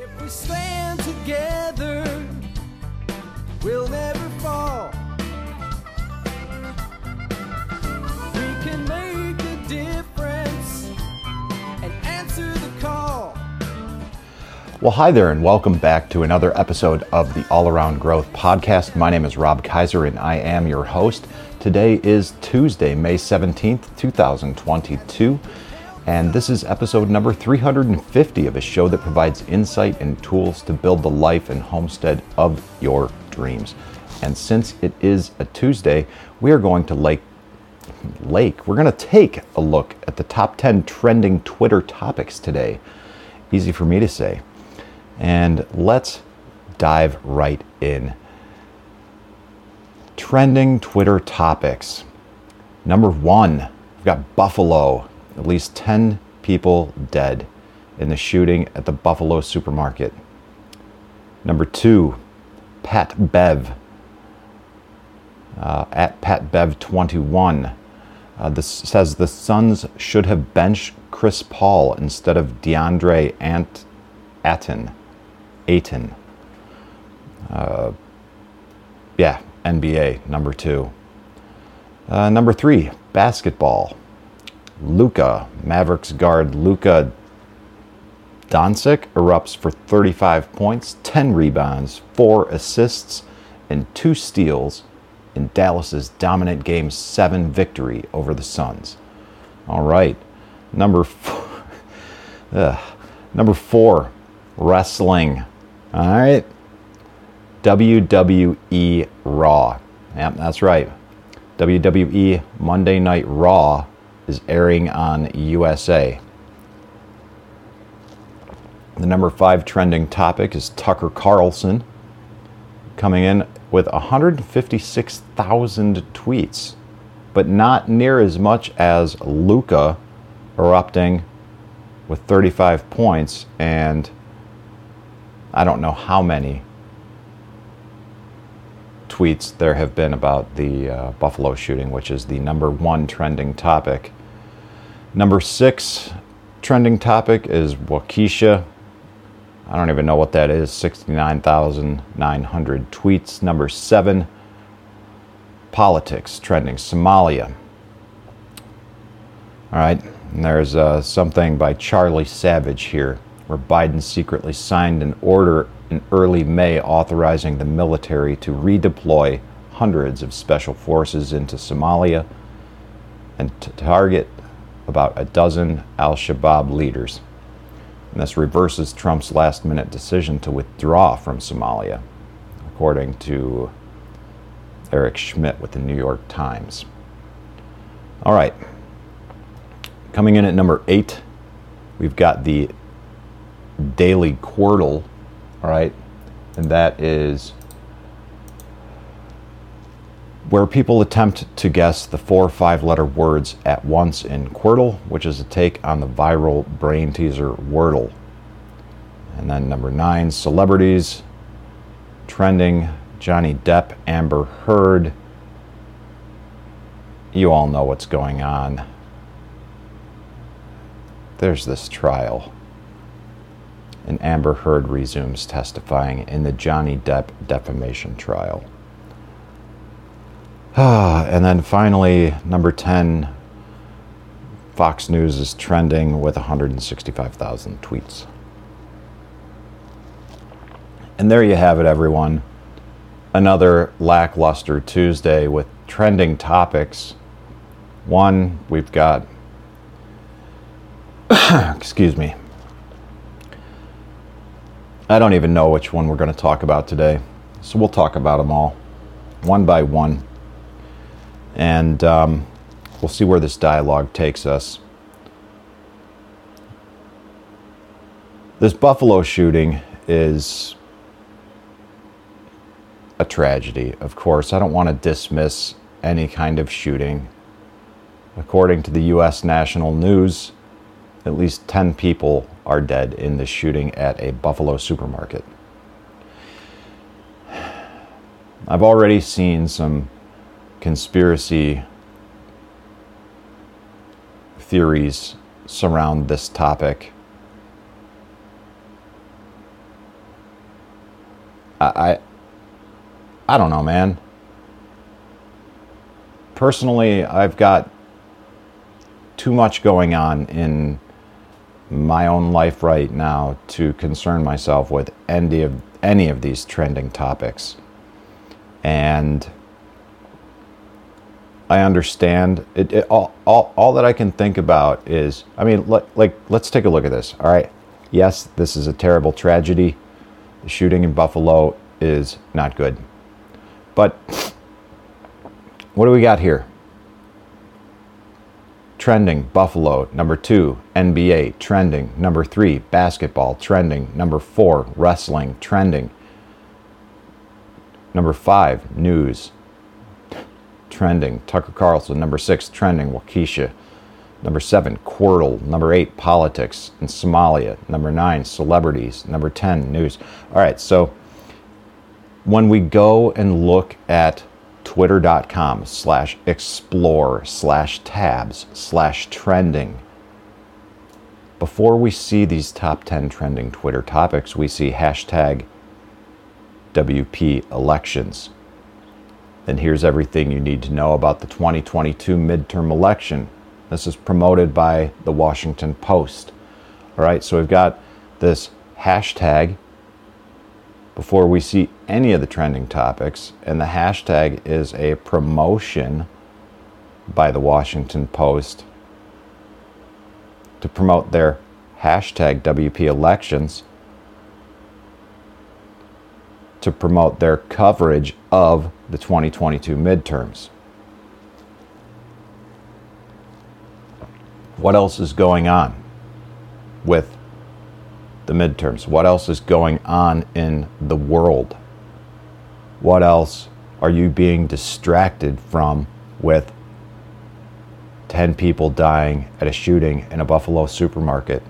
If we stand together, we'll never fall. We can make a difference and answer the call. Well, hi there, and welcome back to another episode of the All Around Growth Podcast. My name is Rob Kaiser, and I am your host. Today is Tuesday, May 17th, 2022, and this is episode number 350 of a show that provides insight and tools to build the life and homestead of your dreams. And since it is a Tuesday, we are going to Lake Lake. We're going to take a look at the top 10 trending Twitter topics today. Easy for me to say. And let's dive right in. Trending Twitter topics. Number one, we've got Buffalo. At least 10 people dead in the shooting at the Buffalo supermarket. Number two, Pat Bev. Uh, at Pat Bev 21. Uh, this says the Suns should have benched Chris Paul instead of DeAndre Ant Atten. Aiton. Uh, yeah, NBA, number two. Uh, number three, basketball. Luka, Mavericks guard Luka Doncic erupts for 35 points, 10 rebounds, 4 assists, and 2 steals in Dallas's dominant Game 7 victory over the Suns. All right, number four, Ugh. Uh, number four, wrestling. All right, WWE Raw. Yep, that's right. WWE Monday Night Raw is airing on USA. The number five trending topic is Tucker Carlson coming in with 156,000 tweets, but not near as much as Luka erupting with 35 points and I don't know how many tweets there have been about the uh, Buffalo shooting, which is the number one trending topic. Number six trending topic is Waukesha. I don't even know what that is. 69,900 tweets. Number seven, politics trending. Somalia. All right, and there's uh, something by Charlie Savage here, where Biden secretly signed an order in early May authorizing the military to redeploy hundreds of special forces into Somalia and to target about a dozen al Shabaab leaders. And this reverses Trump's last minute decision to withdraw from Somalia, according to Eric Schmidt with the New York Times. All right. Coming in at number eight, we've got the Daily Quordle, all right, and that is where people attempt to guess the four or five letter words at once in Quordle, which is a take on the viral brain teaser Wordle. And then number nine, celebrities trending Johnny Depp, Amber Heard. You all know what's going on. There's this trial. And Amber Heard resumes testifying in the Johnny Depp defamation trial. And then finally, number 10, Fox News is trending with 165,000 tweets. And there you have it, everyone. Another lackluster Tuesday with trending topics. One, we've got, excuse me, I don't even know which one we're going to talk about today. So we'll talk about them all, one by one and um, we'll see where this dialogue takes us. This Buffalo shooting is a tragedy, of course. I don't want to dismiss any kind of shooting. According to the U.S. national news, at least 10 people are dead in the shooting at a Buffalo supermarket. I've already seen some conspiracy theories surround this topic. I, I, I don't know, man. Personally, I've got too much going on in my own life right now to concern myself with any of any of these trending topics. And I understand. It, it, all, all, all that I can think about is I mean like, like let's take a look at this all right? Yes this is a terrible tragedy. The shooting in Buffalo is not good. But what do we got here? Trending Buffalo number 2 NBA trending number 3 basketball trending number 4 wrestling trending. Number 5 news trending. Tucker Carlson, number six, trending. Waukesha. Number seven, Quordle. Number eight, politics in Somalia. Number nine, celebrities. Number 10, news. All right, so when we go and look at twitter.com slash explore slash tabs slash trending, before we see these top 10 trending Twitter topics, we see hashtag WP elections then here's everything you need to know about the 2022 midterm election. This is promoted by the Washington Post. All right, so we've got this hashtag before we see any of the trending topics, and the hashtag is a promotion by the Washington Post to promote their hashtag WP elections to promote their coverage of the 2022 midterms. What else is going on with the midterms? What else is going on in the world? What else are you being distracted from with 10 people dying at a shooting in a Buffalo supermarket?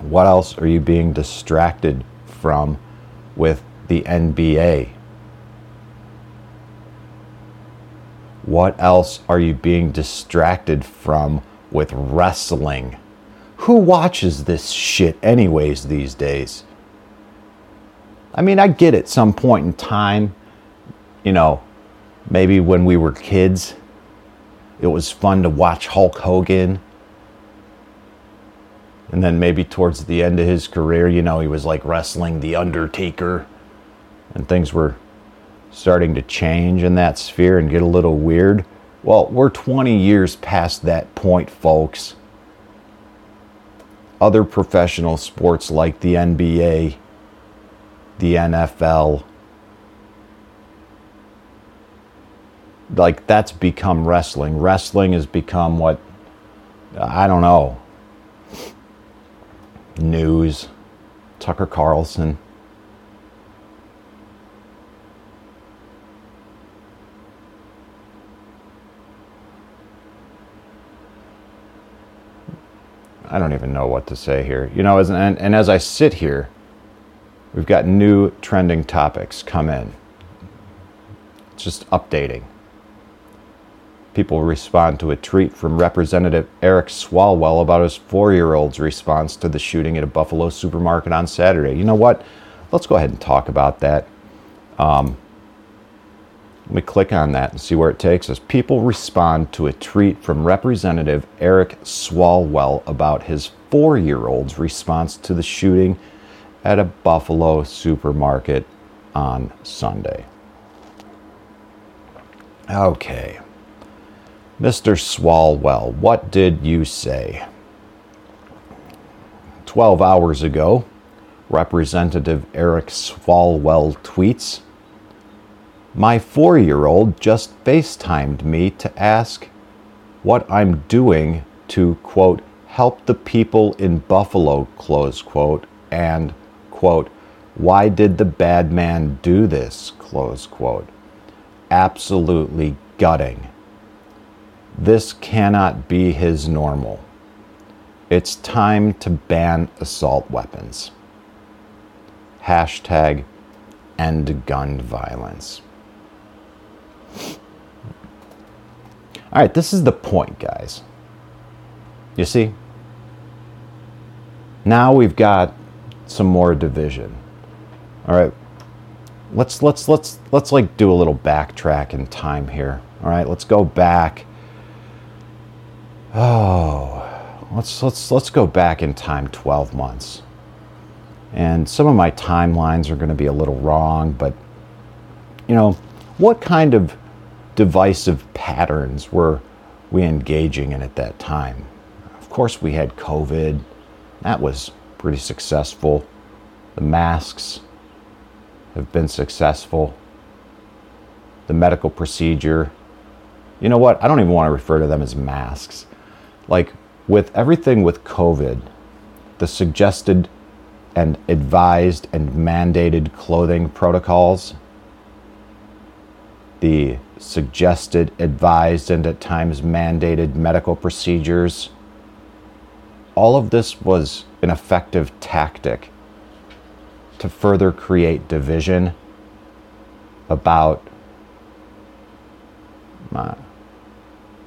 What else are you being distracted from with the NBA? What else are you being distracted from with wrestling? Who watches this shit, anyways, these days? I mean, I get it, some point in time, you know, maybe when we were kids, it was fun to watch Hulk Hogan. And then maybe towards the end of his career, you know, he was like wrestling The Undertaker and things were starting to change in that sphere and get a little weird. Well, we're 20 years past that point, folks. Other professional sports like the NBA, the NFL, like that's become wrestling. Wrestling has become what I don't know. News, Tucker Carlson. I don't even know what to say here. You know, as, and, and as I sit here, we've got new trending topics come in. It's just updating. People respond to a tweet from Representative Eric Swalwell about his four year old's response to the shooting at a Buffalo supermarket on Saturday. You know what? Let's go ahead and talk about that. Um, let me click on that and see where it takes us. People respond to a tweet from Representative Eric Swalwell about his four year old's response to the shooting at a Buffalo supermarket on Sunday. Okay. Mr. Swalwell, what did you say? 12 hours ago, Representative Eric Swalwell tweets my four year old just FaceTimed me to ask what I'm doing to, quote, help the people in Buffalo, close quote, and, quote, why did the bad man do this, close quote. Absolutely gutting. This cannot be his normal. It's time to ban assault weapons. Hashtag end gun violence. All right, this is the point, guys. You see? Now we've got some more division. All right. let's let's let's let's like do a little backtrack in time here. All right, let's go back. Oh, let's let's let's go back in time 12 months. And some of my timelines are going to be a little wrong, but you know, what kind of divisive patterns were we engaging in at that time? Of course, we had COVID. That was pretty successful. The masks have been successful. The medical procedure. You know what? I don't even want to refer to them as masks. Like with everything with COVID, the suggested and advised and mandated clothing protocols, the suggested, advised, and at times mandated medical procedures, all of this was an effective tactic to further create division about uh,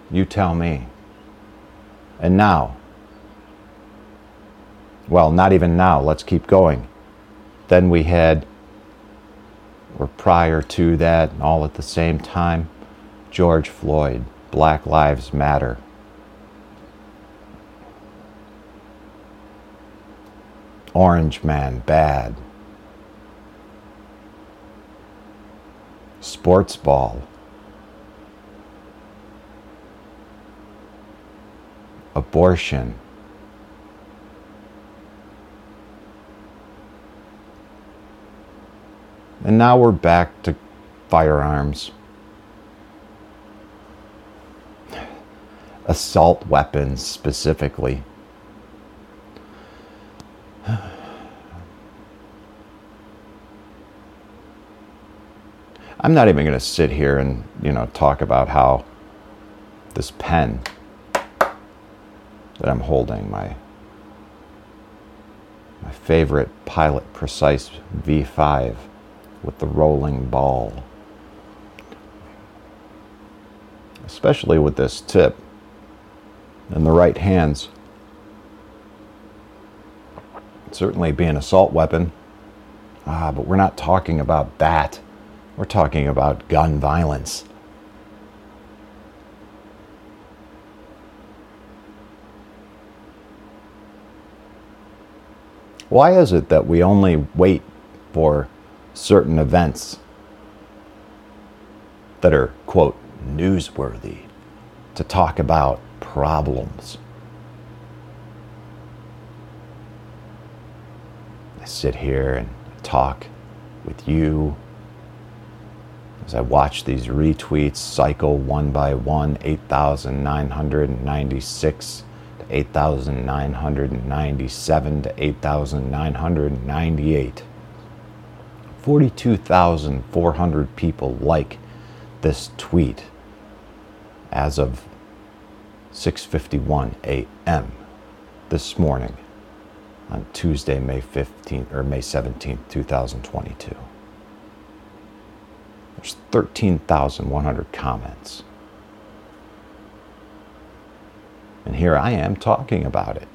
you tell me. And now, well, not even now, let's keep going. Then we had, or prior to that, all at the same time, George Floyd, Black Lives Matter. Orange Man, bad. Sports ball. Abortion. And now we're back to firearms. Assault weapons specifically. I'm not even going to sit here and, you know, talk about how this pen that I'm holding, my my favorite Pilot Precise V5 with the rolling ball. Especially with this tip in the right hands. Certainly be an assault weapon. Ah, but we're not talking about that. We're talking about gun violence. Why is it that we only wait for certain events that are, quote, newsworthy to talk about problems? I sit here and talk with you as I watch these retweets cycle one by one 8,996 to 8,997 to 8,998. 42,400 people like this tweet as of 6:51 a.m. this morning on Tuesday, May 15th or May 17th, 2022. There's 13,100 comments. And here I am talking about it.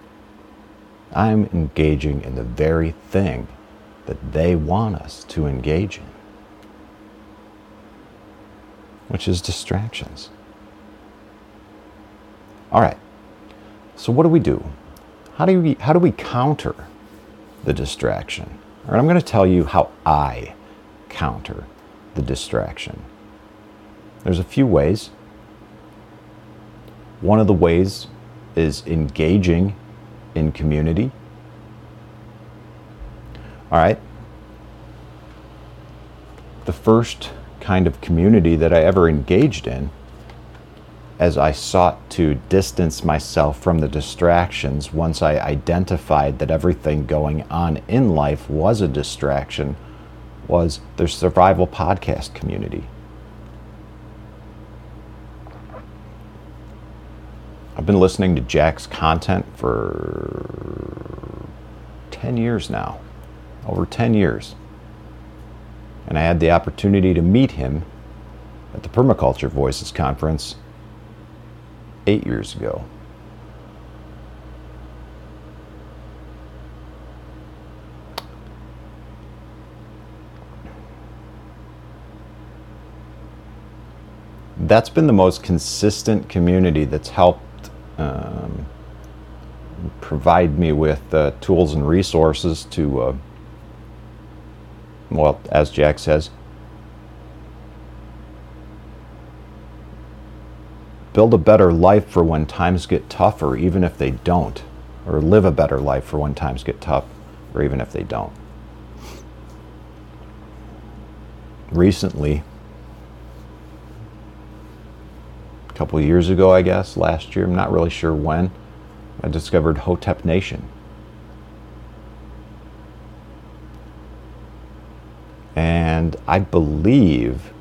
I'm engaging in the very thing that they want us to engage in, which is distractions. All right. So what do we do? How do we how do we counter the distraction? All right, I'm going to tell you how I counter the distraction. There's a few ways. One of the ways is engaging in community. All right. The first kind of community that I ever engaged in, as I sought to distance myself from the distractions once I identified that everything going on in life was a distraction was the survival podcast community. I've been listening to Jack's content for 10 years now, over 10 years. And I had the opportunity to meet him at the Permaculture Voices Conference eight years ago. That's been the most consistent community that's helped um, provide me with uh, tools and resources to. Uh, well, as Jack says, build a better life for when times get tougher, even if they don't, or live a better life for when times get tough, or even if they don't. Recently, a couple years ago, I guess, last year, I'm not really sure when, I discovered Hotep Nation. And I believe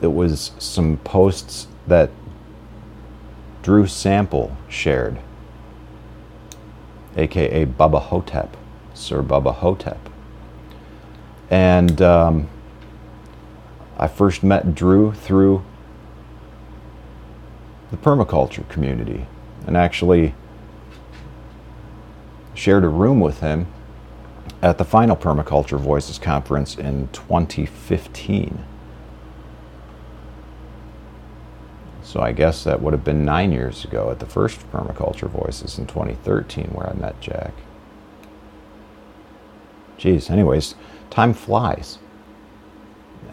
it was some posts that Drew Sample shared, aka Bubba Hotep, Sir Bubba Hotep. And um, I first met Drew through the permaculture community and actually shared a room with him at the final Permaculture Voices conference in 2015. So I guess that would have been nine years ago at the first Permaculture Voices in 2013 where I met Jack. Geez, anyways, time flies.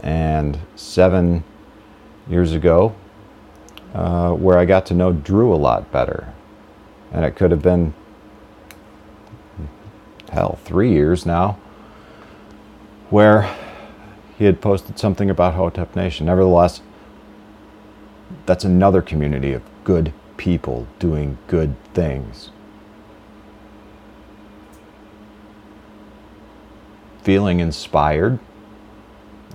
And seven years ago, uh, where I got to know Drew a lot better. And it could have been, hell, three years now, where he had posted something about Hotep Nation. Nevertheless, that's another community of good people doing good things. Feeling inspired,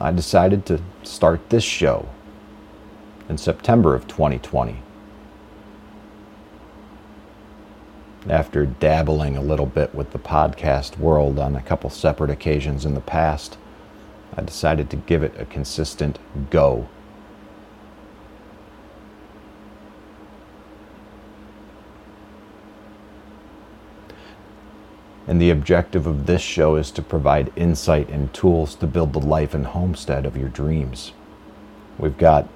I decided to start this show in September of 2020. After dabbling a little bit with the podcast world on a couple separate occasions in the past, I decided to give it a consistent go. And the objective of this show is to provide insight and tools to build the life and homestead of your dreams. We've got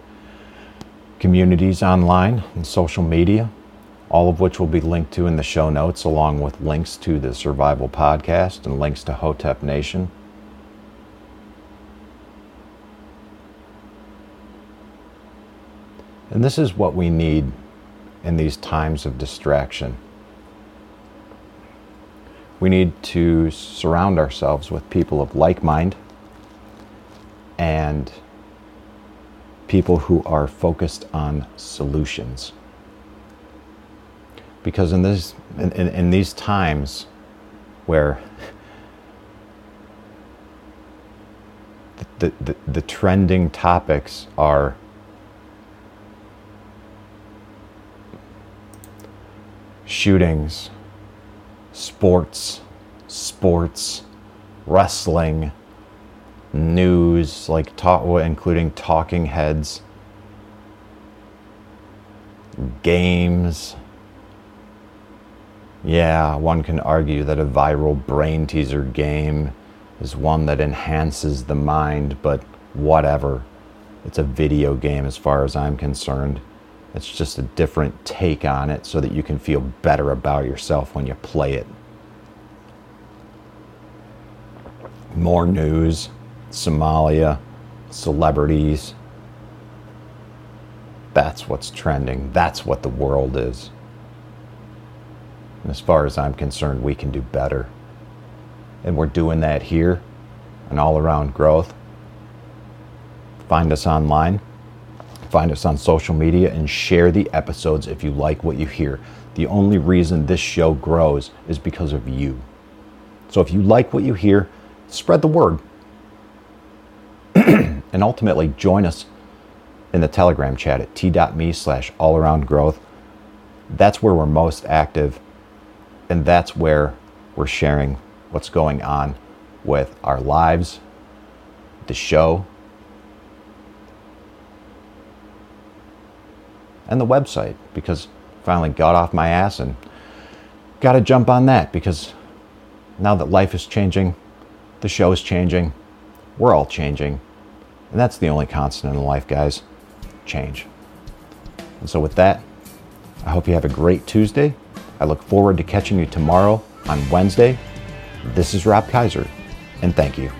communities online and social media, all of which will be linked to in the show notes, along with links to the Survival Podcast and links to Hotep Nation. And this is what we need in these times of distraction. We need to surround ourselves with people of like mind and people who are focused on solutions. Because in, this, in, in, in these times where the, the, the trending topics are shootings, sports, sports, wrestling, news, like talk, including talking heads, games. Yeah, one can argue that a viral brain teaser game is one that enhances the mind, but whatever. It's a video game as far as I'm concerned. It's just a different take on it so that you can feel better about yourself when you play it. More news. Somalia, celebrities. That's what's trending. That's what the world is. And as far as I'm concerned, we can do better. And we're doing that here and all around growth. Find us online, find us on social media, and share the episodes if you like what you hear. The only reason this show grows is because of you. So if you like what you hear, spread the word. and ultimately join us in the Telegram chat at t.me slash all around growth. That's where we're most active, and that's where we're sharing what's going on with our lives, the show, and the website because finally got off my ass and got to jump on that because now that life is changing, the show is changing, we're all changing. And that's the only constant in life, guys change. And so, with that, I hope you have a great Tuesday. I look forward to catching you tomorrow on Wednesday. This is Rob Kaiser, and thank you.